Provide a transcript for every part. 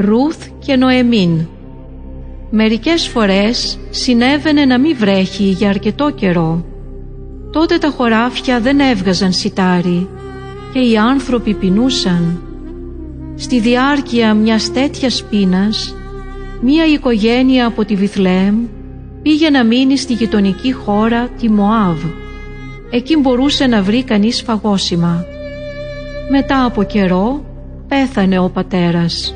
Ρούθ και Νοεμίν Μερικές φορές συνέβαινε να μην βρέχει για αρκετό καιρό. Τότε τα χωράφια δεν έβγαζαν σιτάρι και οι άνθρωποι πεινούσαν. Στη διάρκεια μιας τέτοιας πείνας, μία οικογένεια από τη Βιθλέμ πήγε να μείνει στη γειτονική χώρα τη Μωάβ. Εκεί μπορούσε να βρει κανείς φαγόσιμα. Μετά από καιρό πέθανε ο πατέρας.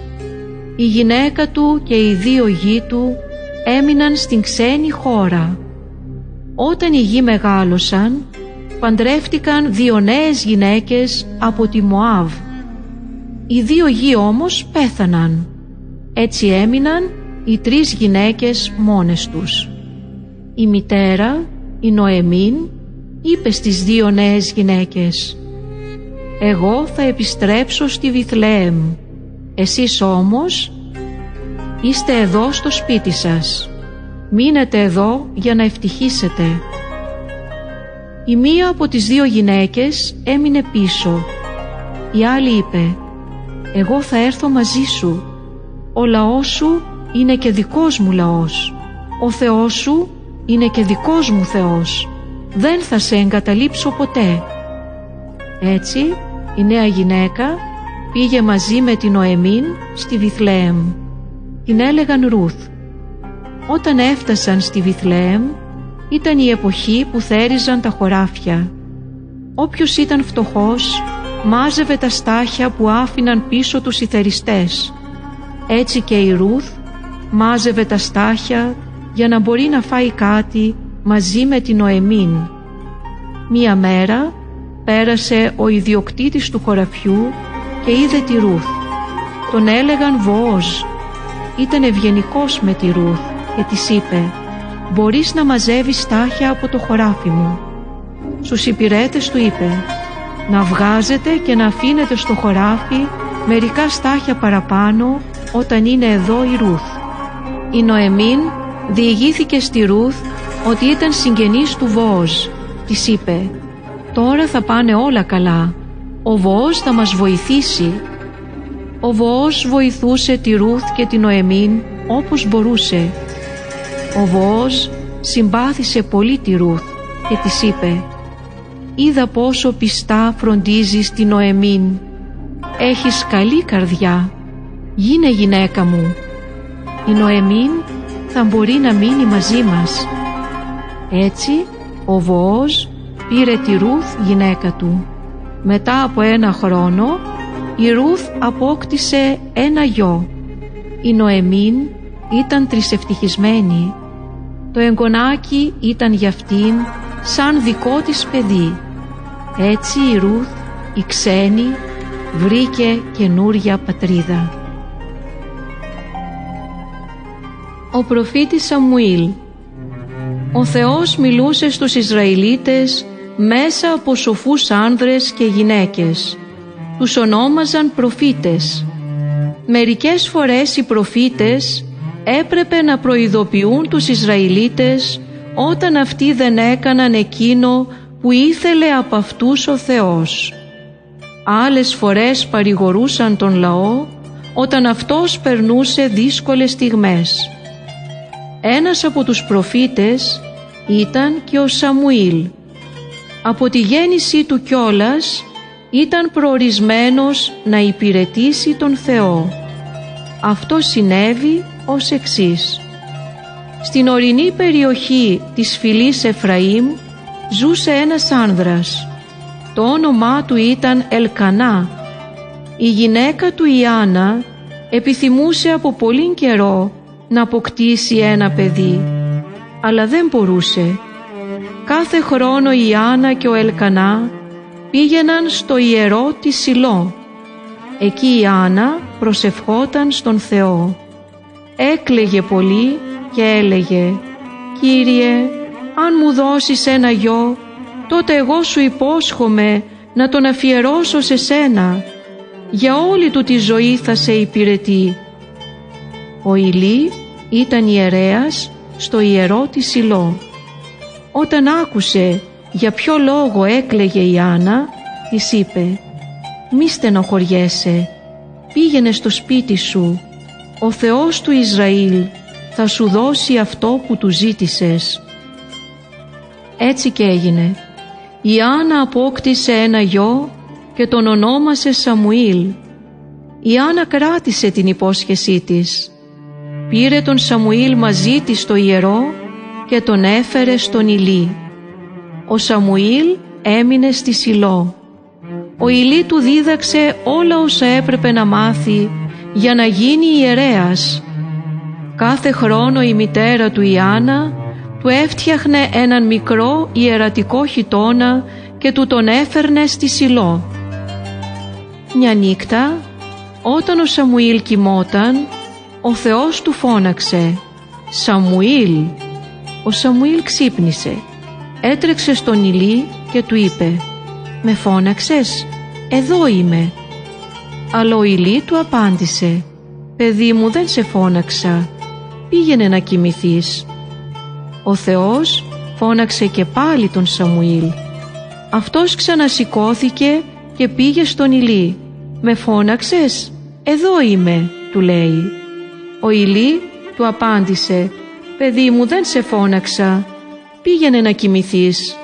Η γυναίκα του και οι δύο γη του έμειναν στην ξένη χώρα. Όταν οι γη μεγάλωσαν, παντρεύτηκαν δύο νέες γυναίκες από τη Μωάβ. Οι δύο γη όμως πέθαναν. Έτσι έμειναν οι τρεις γυναίκες μόνες τους. Η μητέρα, η Νοεμίν, είπε στις δύο νέες γυναίκες «Εγώ θα επιστρέψω στη Βιθλεέμ, εσείς όμως είστε εδώ στο σπίτι σας, μείνετε εδώ για να ευτυχίσετε». Η μία από τις δύο γυναίκες έμεινε πίσω. Η άλλη είπε «Εγώ θα έρθω μαζί σου. Ο λαός σου είναι και δικός μου λαός. Ο Θεός σου είναι και δικός μου Θεός. Δεν θα σε εγκαταλείψω ποτέ». Έτσι η νέα γυναίκα πήγε μαζί με την Οεμίν στη Βιθλεέμ. Την έλεγαν Ρούθ. Όταν έφτασαν στη Βιθλεέμ ήταν η εποχή που θέριζαν τα χωράφια. Όποιος ήταν φτωχός μάζευε τα στάχια που άφηναν πίσω τους οι θεριστές. Έτσι και η Ρούθ μάζευε τα στάχια για να μπορεί να φάει κάτι μαζί με την Οεμίν. Μία μέρα πέρασε ο ιδιοκτήτης του χωραφιού και είδε τη Ρούθ. Τον έλεγαν Βοόζ. Ήταν ευγενικός με τη Ρούθ και της είπε «Μπορείς να μαζεύεις στάχια από το χωράφι μου». Στους υπηρέτες του είπε «Να βγάζετε και να αφήνετε στο χωράφι μερικά στάχια παραπάνω όταν είναι εδώ η Ρούθ». Η Νοεμίν διηγήθηκε στη Ρούθ ότι ήταν συγγενής του Βόζ. Της είπε «Τώρα θα πάνε όλα καλά. Ο Βοός θα μας βοηθήσει». Ο Βοός βοηθούσε τη Ρούθ και την Νοεμίν όπως μπορούσε. Ο Βοός συμπάθησε πολύ τη Ρούθ και της είπε «Είδα πόσο πιστά φροντίζεις την Νοεμίν. Έχεις καλή καρδιά. Γίνε γυναίκα μου». Η Νοεμίν θα μπορεί να μείνει μαζί μας. Έτσι ο Βοός πήρε τη Ρούθ γυναίκα του. Μετά από ένα χρόνο η Ρούθ απόκτησε ένα γιο. Η Νοεμίν ήταν τρισευτυχισμένη. Το εγγονάκι ήταν για αυτήν σαν δικό της παιδί. Έτσι η Ρούθ, η ξένη, βρήκε καινούρια πατρίδα. Ο προφήτης Σαμουήλ Ο Θεός μιλούσε στους Ισραηλίτες μέσα από σοφούς άνδρες και γυναίκες. Τους ονόμαζαν προφήτες. Μερικές φορές οι προφήτες έπρεπε να προειδοποιούν τους Ισραηλίτες όταν αυτοί δεν έκαναν εκείνο που ήθελε από αυτούς ο Θεός. Άλλες φορές παρηγορούσαν τον λαό όταν αυτός περνούσε δύσκολες στιγμές. Ένας από τους προφήτες ήταν και ο Σαμουήλ. Από τη γέννησή του κιόλας ήταν προορισμένος να υπηρετήσει τον Θεό. Αυτό συνέβη ως εξής. Στην ορεινή περιοχή της φυλής Εφραήμ ζούσε ένας άνδρας. Το όνομά του ήταν Ελκανά. Η γυναίκα του Ιάννα επιθυμούσε από πολύ καιρό να αποκτήσει ένα παιδί, αλλά δεν μπορούσε. Κάθε χρόνο η Άννα και ο Ελκανά πήγαιναν στο ιερό τη Σιλό. Εκεί η Άννα προσευχόταν στον Θεό. Έκλεγε πολύ και έλεγε «Κύριε, αν μου δώσεις ένα γιο, τότε εγώ σου υπόσχομαι να τον αφιερώσω σε σένα. Για όλη του τη ζωή θα σε υπηρετεί». Ο Ηλί ήταν ιερέας στο ιερό της Σιλό. Όταν άκουσε για ποιο λόγο έκλαιγε η Άννα, της είπε «Μη στενοχωριέσαι, πήγαινε στο σπίτι σου ο Θεός του Ισραήλ θα σου δώσει αυτό που του ζήτησες. Έτσι και έγινε. Η Άννα απόκτησε ένα γιο και τον ονόμασε Σαμουήλ. Η Άννα κράτησε την υπόσχεσή της. Πήρε τον Σαμουήλ μαζί της στο ιερό και τον έφερε στον Ηλί. Ο Σαμουήλ έμεινε στη Σιλό. Ο Ηλί του δίδαξε όλα όσα έπρεπε να μάθει για να γίνει ιερέας. Κάθε χρόνο η μητέρα του Ιάννα του έφτιαχνε έναν μικρό ιερατικό χιτόνα και του τον έφερνε στη Σιλό. Μια νύχτα, όταν ο Σαμουήλ κοιμόταν, ο Θεός του φώναξε «Σαμουήλ». Ο Σαμουήλ ξύπνησε, έτρεξε στον Ηλί και του είπε «Με φώναξες, εδώ είμαι». Αλλά ο Ηλί του απάντησε «Παιδί μου δεν σε φώναξα, πήγαινε να κοιμηθείς». Ο Θεός φώναξε και πάλι τον Σαμουήλ. Αυτός ξανασηκώθηκε και πήγε στον Ηλί. «Με φώναξες, εδώ είμαι», του λέει. Ο Ηλί του απάντησε «Παιδί μου δεν σε φώναξα, πήγαινε να κοιμηθείς».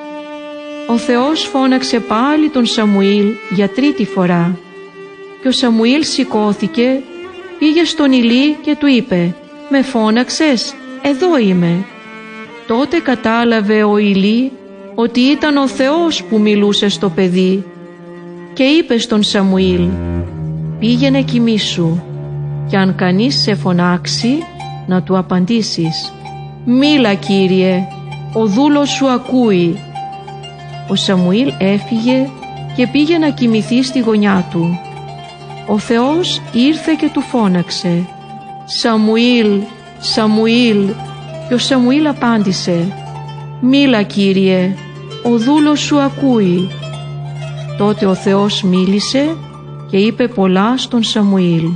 Ο Θεός φώναξε πάλι τον Σαμουήλ για τρίτη φορά και ο Σαμουήλ σηκώθηκε, πήγε στον Ηλί και του είπε «Με φώναξες, εδώ είμαι». Τότε κατάλαβε ο Ηλί ότι ήταν ο Θεός που μιλούσε στο παιδί και είπε στον Σαμουήλ «Πήγαινε κοιμήσου και αν κανείς σε φωνάξει να του απαντήσεις «Μίλα Κύριε, ο δούλος σου ακούει». Ο Σαμουήλ έφυγε και πήγε να κοιμηθεί στη γωνιά του. Ο Θεός ήρθε και του φώναξε «Σαμουήλ, Σαμουήλ» και ο Σαμουήλ απάντησε «Μίλα Κύριε, ο δούλος σου ακούει». Τότε ο Θεός μίλησε και είπε πολλά στον Σαμουήλ.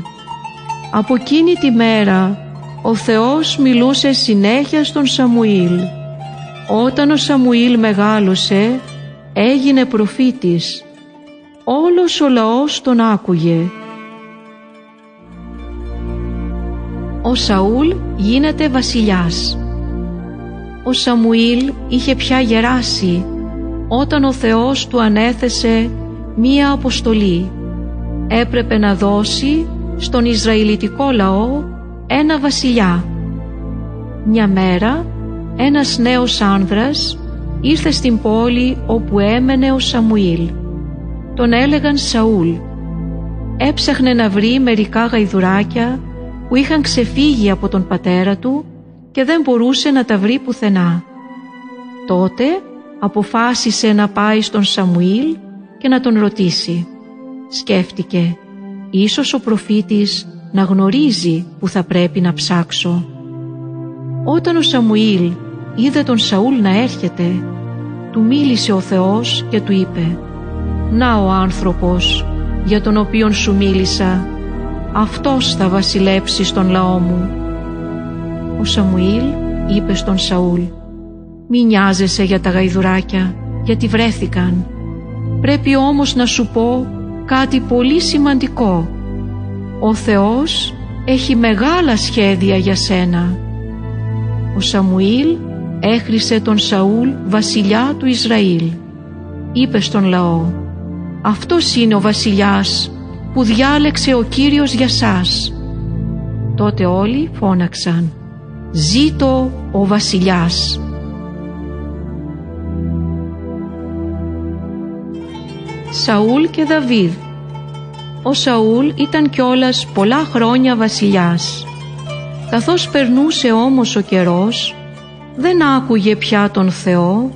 Από εκείνη τη μέρα ο Θεός μιλούσε συνέχεια στον Σαμουήλ. Όταν ο Σαμουήλ μεγάλωσε έγινε προφήτης. Όλος ο λαός τον άκουγε. Ο Σαούλ γίνεται βασιλιάς. Ο Σαμουήλ είχε πια γεράσει όταν ο Θεός του ανέθεσε μία αποστολή. Έπρεπε να δώσει στον Ισραηλιτικό λαό ένα βασιλιά. Μια μέρα ένας νέος άνδρας ήρθε στην πόλη όπου έμενε ο Σαμουήλ. Τον έλεγαν Σαούλ. Έψαχνε να βρει μερικά γαϊδουράκια που είχαν ξεφύγει από τον πατέρα του και δεν μπορούσε να τα βρει πουθενά. Τότε αποφάσισε να πάει στον Σαμουήλ και να τον ρωτήσει. Σκέφτηκε Ίσως ο προφήτης να γνωρίζει που θα πρέπει να ψάξω. Όταν ο Σαμουήλ είδε τον Σαούλ να έρχεται, του μίλησε ο Θεός και του είπε «Να ο άνθρωπος για τον οποίον σου μίλησα, αυτός θα βασιλέψει στον λαό μου». Ο Σαμουήλ είπε στον Σαούλ «Μη νοιάζεσαι για τα γαϊδουράκια, γιατί βρέθηκαν. Πρέπει όμως να σου πω κάτι πολύ σημαντικό. Ο Θεός έχει μεγάλα σχέδια για σένα. Ο Σαμουήλ έχρισε τον Σαούλ βασιλιά του Ισραήλ. Είπε στον λαό «Αυτός είναι ο βασιλιάς που διάλεξε ο Κύριος για σας». Τότε όλοι φώναξαν «Ζήτω ο βασιλιάς». Σαούλ και Δαβίδ Ο Σαούλ ήταν κιόλας πολλά χρόνια βασιλιάς. Καθώς περνούσε όμως ο καιρός, δεν άκουγε πια τον Θεό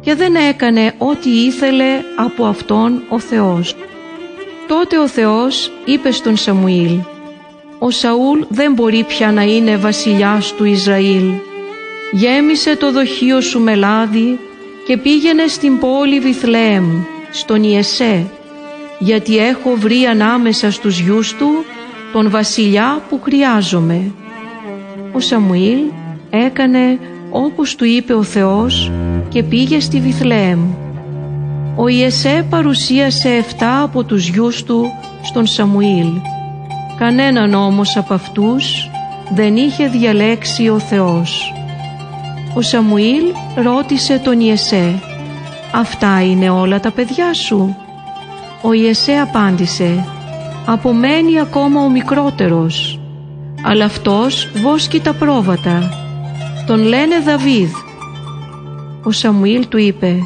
και δεν έκανε ό,τι ήθελε από Αυτόν ο Θεός. Τότε ο Θεός είπε στον Σαμουήλ «Ο Σαούλ δεν μπορεί πια να είναι βασιλιάς του Ισραήλ. Γέμισε το δοχείο σου με λάδι και πήγαινε στην πόλη Βιθλεέμ στον Ιεσέ, γιατί έχω βρει ανάμεσα στους γιους του τον βασιλιά που χρειάζομαι. Ο Σαμουήλ έκανε όπως του είπε ο Θεός και πήγε στη Βιθλεέμ. Ο Ιεσέ παρουσίασε 7 από τους γιους του στον Σαμουήλ. Κανέναν όμως από αυτούς δεν είχε διαλέξει ο Θεός. Ο Σαμουήλ ρώτησε τον Ιεσέ «Αυτά είναι όλα τα παιδιά σου» Ο Ιεσέ απάντησε «Απομένει ακόμα ο μικρότερος, αλλά αυτός βόσκει τα πρόβατα. Τον λένε Δαβίδ». Ο Σαμουήλ του είπε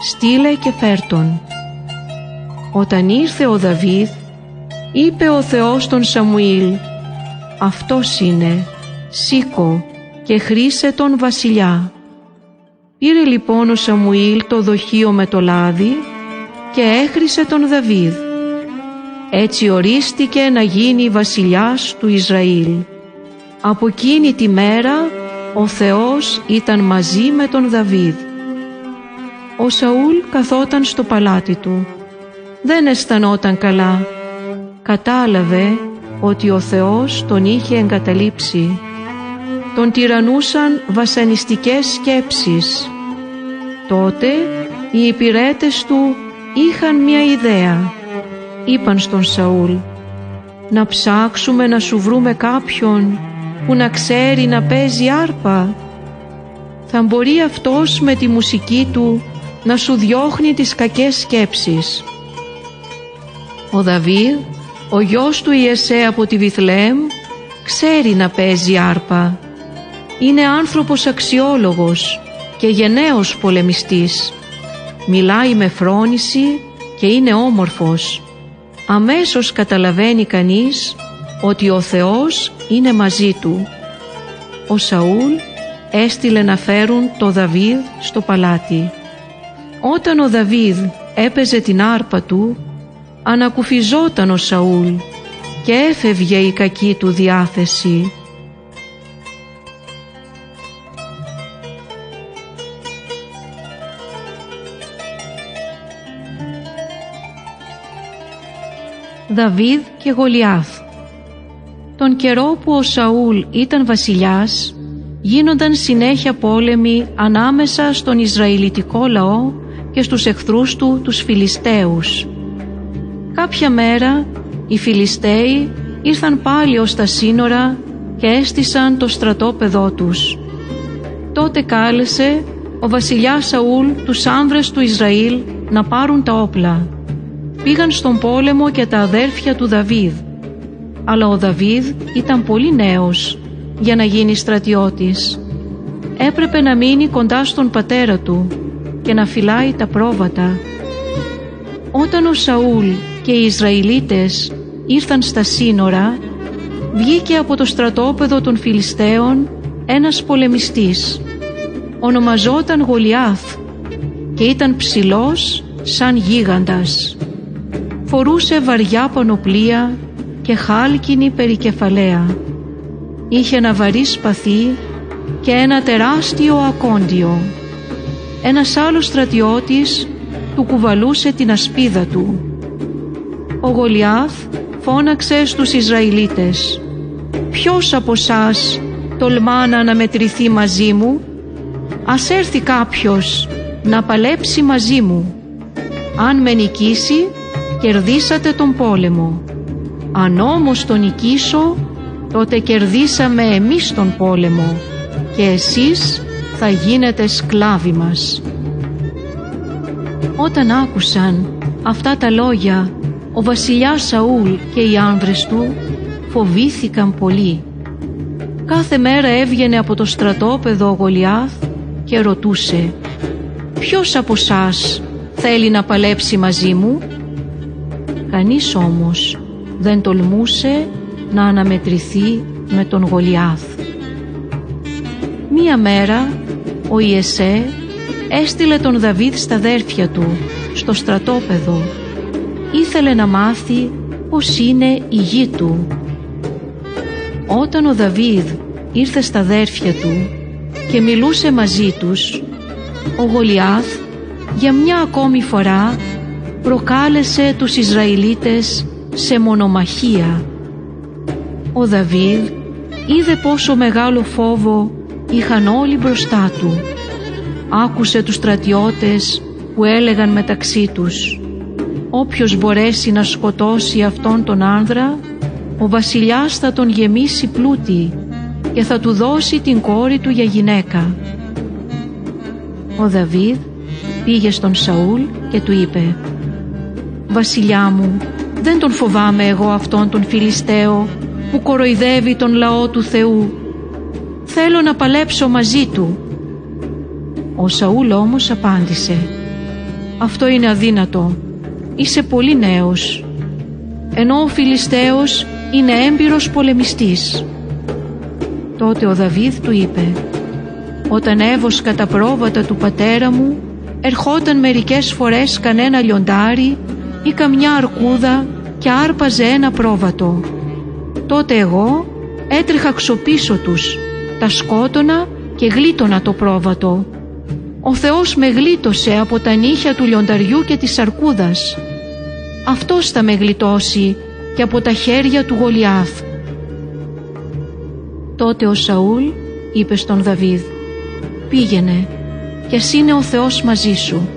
«Στείλε και φέρτον». Όταν ήρθε ο Δαβίδ, είπε ο Θεός τον Σαμουήλ «Αυτός είναι, σήκω και χρήσε τον βασιλιά». Πήρε λοιπόν ο Σαμουήλ το δοχείο με το λάδι και έχρισε τον Δαβίδ. Έτσι ορίστηκε να γίνει βασιλιάς του Ισραήλ. Από εκείνη τη μέρα ο Θεός ήταν μαζί με τον Δαβίδ. Ο Σαούλ καθόταν στο παλάτι του. Δεν αισθανόταν καλά. Κατάλαβε ότι ο Θεός τον είχε εγκαταλείψει. Τον τυραννούσαν βασανιστικές σκέψεις. Τότε οι υπηρέτες του είχαν μια ιδέα. Είπαν στον Σαούλ «Να ψάξουμε να σου βρούμε κάποιον που να ξέρει να παίζει άρπα. Θα μπορεί αυτός με τη μουσική του να σου διώχνει τις κακές σκέψεις». Ο Δαβίδ, ο γιος του Ιεσέ από τη Βιθλέμ, ξέρει να παίζει άρπα. Είναι άνθρωπος αξιόλογος και γενναίος πολεμιστής μιλάει με φρόνηση και είναι όμορφος. Αμέσως καταλαβαίνει κανείς ότι ο Θεός είναι μαζί του. Ο Σαούλ έστειλε να φέρουν το Δαβίδ στο παλάτι. Όταν ο Δαβίδ έπαιζε την άρπα του, ανακουφιζόταν ο Σαούλ και έφευγε η κακή του διάθεση Δαβίδ και Γολιάθ Τον καιρό που ο Σαούλ ήταν βασιλιάς γίνονταν συνέχεια πόλεμοι ανάμεσα στον Ισραηλιτικό λαό και στους εχθρούς του τους Φιλιστέους. Κάποια μέρα οι Φιλιστέοι ήρθαν πάλι ως τα σύνορα και έστησαν το στρατόπεδό τους. Τότε κάλεσε ο βασιλιάς Σαούλ τους άνδρες του Ισραήλ να πάρουν τα όπλα πήγαν στον πόλεμο και τα αδέρφια του Δαβίδ. Αλλά ο Δαβίδ ήταν πολύ νέος για να γίνει στρατιώτης. Έπρεπε να μείνει κοντά στον πατέρα του και να φυλάει τα πρόβατα. Όταν ο Σαούλ και οι Ισραηλίτες ήρθαν στα σύνορα, βγήκε από το στρατόπεδο των Φιλιστέων ένας πολεμιστής. Ονομαζόταν Γολιάθ και ήταν ψηλός σαν γίγαντας φορούσε βαριά πανοπλία και χάλκινη περικεφαλαία. Είχε ένα βαρύ σπαθί και ένα τεράστιο ακόντιο. Ένας άλλος στρατιώτης του κουβαλούσε την ασπίδα του. Ο Γολιάθ φώναξε στους Ισραηλίτες «Ποιος από σας τολμά να αναμετρηθεί μαζί μου» «Ας έρθει κάποιος να παλέψει μαζί μου. Αν με νικήσει κερδίσατε τον πόλεμο. Αν όμως τον νικήσω, τότε κερδίσαμε εμείς τον πόλεμο και εσείς θα γίνετε σκλάβοι μας. Όταν άκουσαν αυτά τα λόγια, ο βασιλιάς Σαούλ και οι άνδρες του φοβήθηκαν πολύ. Κάθε μέρα έβγαινε από το στρατόπεδο ο Γολιάθ και ρωτούσε «Ποιος από σας θέλει να παλέψει μαζί μου» Κανείς όμως δεν τολμούσε να αναμετρηθεί με τον Γολιάθ. Μία μέρα ο Ιεσέ έστειλε τον Δαβίδ στα αδέρφια του, στο στρατόπεδο. Ήθελε να μάθει πως είναι η γη του. Όταν ο Δαβίδ ήρθε στα αδέρφια του και μιλούσε μαζί τους, ο Γολιάθ για μια ακόμη φορά προκάλεσε τους Ισραηλίτες σε μονομαχία. Ο Δαβίδ είδε πόσο μεγάλο φόβο είχαν όλοι μπροστά του. Άκουσε τους στρατιώτες που έλεγαν μεταξύ τους «Όποιος μπορέσει να σκοτώσει αυτόν τον άνδρα ο βασιλιάς θα τον γεμίσει πλούτη και θα του δώσει την κόρη του για γυναίκα. Ο Δαβίδ πήγε στον Σαούλ και του είπε «Βασιλιά μου, δεν τον φοβάμαι εγώ αυτόν τον Φιλιστέο που κοροϊδεύει τον λαό του Θεού. Θέλω να παλέψω μαζί του». Ο Σαούλ όμως απάντησε «Αυτό είναι αδύνατο. Είσαι πολύ νέος. Ενώ ο Φιλιστέος είναι έμπειρος πολεμιστής». Τότε ο Δαβίδ του είπε «Όταν έβοσκα τα πρόβατα του πατέρα μου, ερχόταν μερικές φορές κανένα λιοντάρι ή καμιά αρκούδα και άρπαζε ένα πρόβατο. Τότε εγώ έτρεχα ξοπίσω τους, τα σκότωνα και γλίτωνα το πρόβατο. Ο Θεός με γλίτωσε από τα νύχια του λιονταριού και της αρκούδας. Αυτός θα με γλιτώσει και από τα χέρια του Γολιάθ. Τότε ο Σαούλ είπε στον Δαβίδ «Πήγαινε και ας είναι ο Θεός μαζί σου».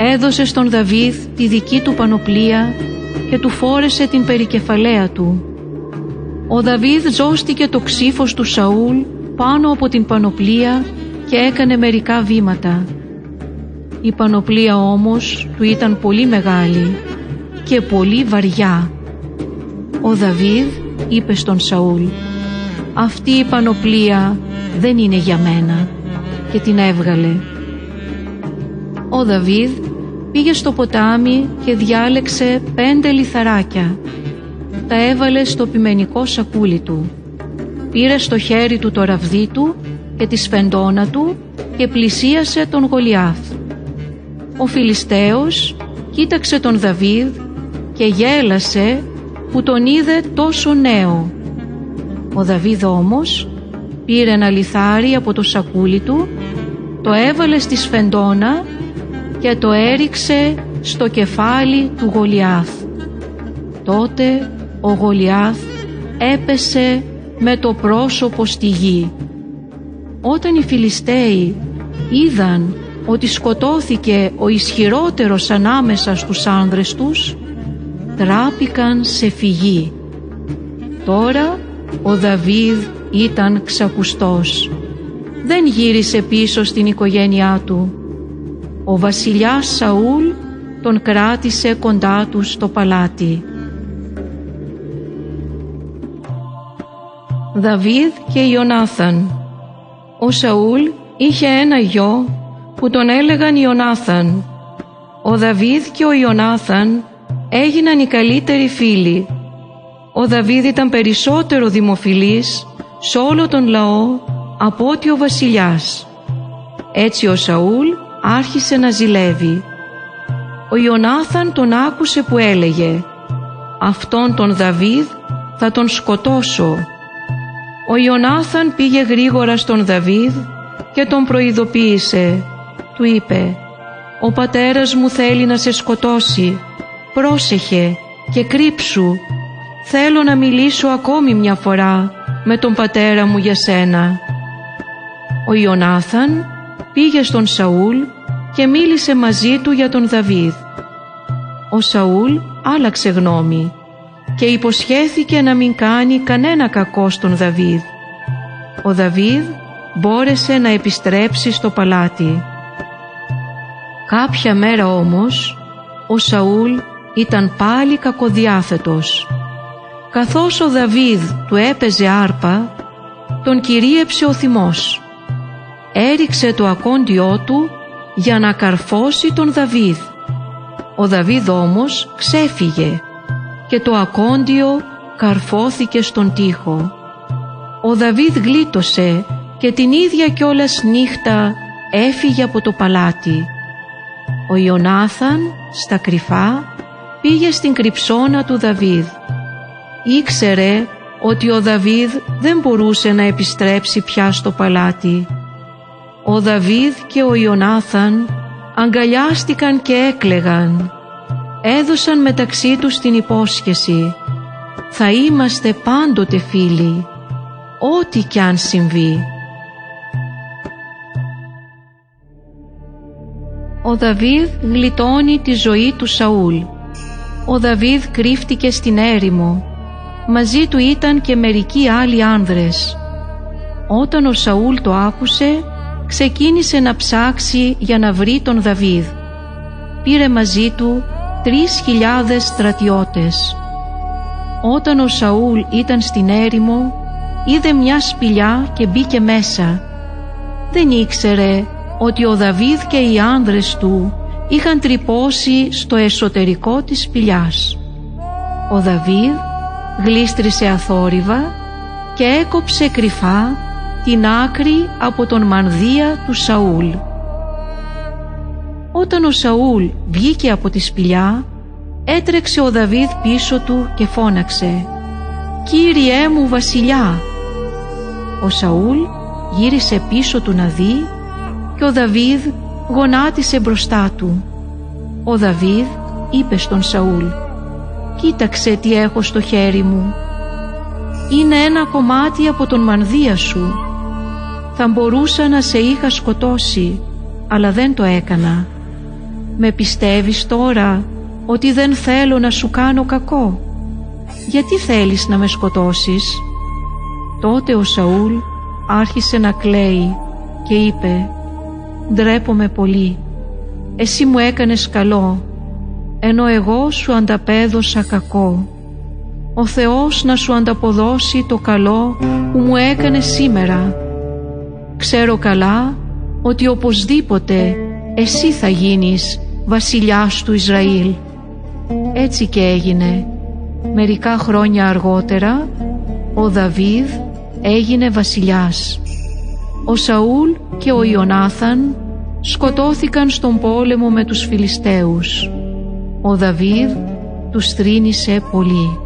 Έδωσε στον Δαβίδ τη δική του πανοπλία και του φόρεσε την περικεφαλαία του. Ο Δαβίδ ζώστηκε το ξύφος του Σαούλ πάνω από την πανοπλία και έκανε μερικά βήματα. Η πανοπλία όμως του ήταν πολύ μεγάλη και πολύ βαριά. Ο Δαβίδ είπε στον Σαούλ «Αυτή η πανοπλία δεν είναι για μένα» και την έβγαλε. Ο Δαβίδ πήγε στο ποτάμι και διάλεξε πέντε λιθαράκια. Τα έβαλε στο πιμενικό σακούλι του. Πήρε στο χέρι του το ραβδί του και τη σφεντόνα του και πλησίασε τον Γολιάθ. Ο Φιλιστέος κοίταξε τον Δαβίδ και γέλασε που τον είδε τόσο νέο. Ο Δαβίδ όμως πήρε ένα λιθάρι από το σακούλι του, το έβαλε στη σφεντόνα και το έριξε στο κεφάλι του Γολιάθ. Τότε ο Γολιάθ έπεσε με το πρόσωπο στη γη. Όταν οι Φιλιστέοι είδαν ότι σκοτώθηκε ο ισχυρότερος ανάμεσα στους άνδρες τους, τράπηκαν σε φυγή. Τώρα ο Δαβίδ ήταν ξακουστός. Δεν γύρισε πίσω στην οικογένειά του. Ο βασιλιάς Σαούλ τον κράτησε κοντά του στο παλάτι. Δαβίδ και Ιωνάθαν Ο Σαούλ είχε ένα γιο που τον έλεγαν Ιωνάθαν. Ο Δαβίδ και ο Ιωνάθαν έγιναν οι καλύτεροι φίλοι. Ο Δαβίδ ήταν περισσότερο δημοφιλής σε όλο τον λαό από ότι ο βασιλιάς. Έτσι ο Σαούλ άρχισε να ζηλεύει. Ο Ιωνάθαν τον άκουσε που έλεγε «Αυτόν τον Δαβίδ θα τον σκοτώσω». Ο Ιωνάθαν πήγε γρήγορα στον Δαβίδ και τον προειδοποίησε. Του είπε «Ο πατέρας μου θέλει να σε σκοτώσει. Πρόσεχε και κρύψου. Θέλω να μιλήσω ακόμη μια φορά με τον πατέρα μου για σένα». Ο Ιωνάθαν πήγε στον Σαούλ και μίλησε μαζί του για τον Δαβίδ. Ο Σαούλ άλλαξε γνώμη και υποσχέθηκε να μην κάνει κανένα κακό στον Δαβίδ. Ο Δαβίδ μπόρεσε να επιστρέψει στο παλάτι. Κάποια μέρα όμως ο Σαούλ ήταν πάλι κακοδιάθετος. Καθώς ο Δαβίδ του έπαιζε άρπα, τον κυρίεψε ο θυμός. Έριξε το ακόντιό του για να καρφώσει τον Δαβίδ. Ο Δαβίδ όμως ξέφυγε και το ακόντιο καρφώθηκε στον τοίχο. Ο Δαβίδ γλίτωσε και την ίδια κιόλας νύχτα έφυγε από το παλάτι. Ο Ιωνάθαν στα κρυφά πήγε στην κρυψώνα του Δαβίδ. Ήξερε ότι ο Δαβίδ δεν μπορούσε να επιστρέψει πια στο παλάτι. Ο Δαβίδ και ο Ιωνάθαν αγκαλιάστηκαν και έκλεγαν. Έδωσαν μεταξύ τους την υπόσχεση «Θα είμαστε πάντοτε φίλοι, ό,τι κι αν συμβεί». Ο Δαβίδ γλιτώνει τη ζωή του Σαούλ. Ο Δαβίδ κρύφτηκε στην έρημο. μαζί του ήταν και μερικοί άλλοι άνδρες. Όταν ο Σαούλ το άκουσε, ξεκίνησε να ψάξει για να βρει τον Δαβίδ. Πήρε μαζί του τρεις χιλιάδες στρατιώτες. Όταν ο Σαούλ ήταν στην έρημο, είδε μια σπηλιά και μπήκε μέσα. Δεν ήξερε ότι ο Δαβίδ και οι άνδρες του είχαν τρυπώσει στο εσωτερικό της σπηλιάς. Ο Δαβίδ γλίστρισε αθόρυβα και έκοψε κρυφά την άκρη από τον μανδύα του Σαούλ. Όταν ο Σαούλ βγήκε από τη σπηλιά, έτρεξε ο Δαβίδ πίσω του και φώναξε «Κύριέ μου βασιλιά!» Ο Σαούλ γύρισε πίσω του να δει και ο Δαβίδ γονάτισε μπροστά του. Ο Δαβίδ είπε στον Σαούλ «Κοίταξε τι έχω στο χέρι μου. Είναι ένα κομμάτι από τον μανδύα σου. Θα μπορούσα να σε είχα σκοτώσει, αλλά δεν το έκανα. Με πιστεύεις τώρα ότι δεν θέλω να σου κάνω κακό; Γιατί θέλεις να με σκοτώσεις» Τότε ο Σαούλ άρχισε να κλαίει και είπε «Ντρέπομαι πολύ, εσύ μου έκανες καλό, ενώ εγώ σου ανταπέδωσα κακό. Ο Θεός να σου ανταποδώσει το καλό που μου έκανε σήμερα. Ξέρω καλά ότι οπωσδήποτε εσύ θα γίνεις βασιλιάς του Ισραήλ. Έτσι και έγινε. Μερικά χρόνια αργότερα ο Δαβίδ έγινε βασιλιάς. Ο Σαούλ και ο Ιωνάθαν σκοτώθηκαν στον πόλεμο με τους Φιλιστέους. Ο Δαβίδ τους θρήνησε πολύ.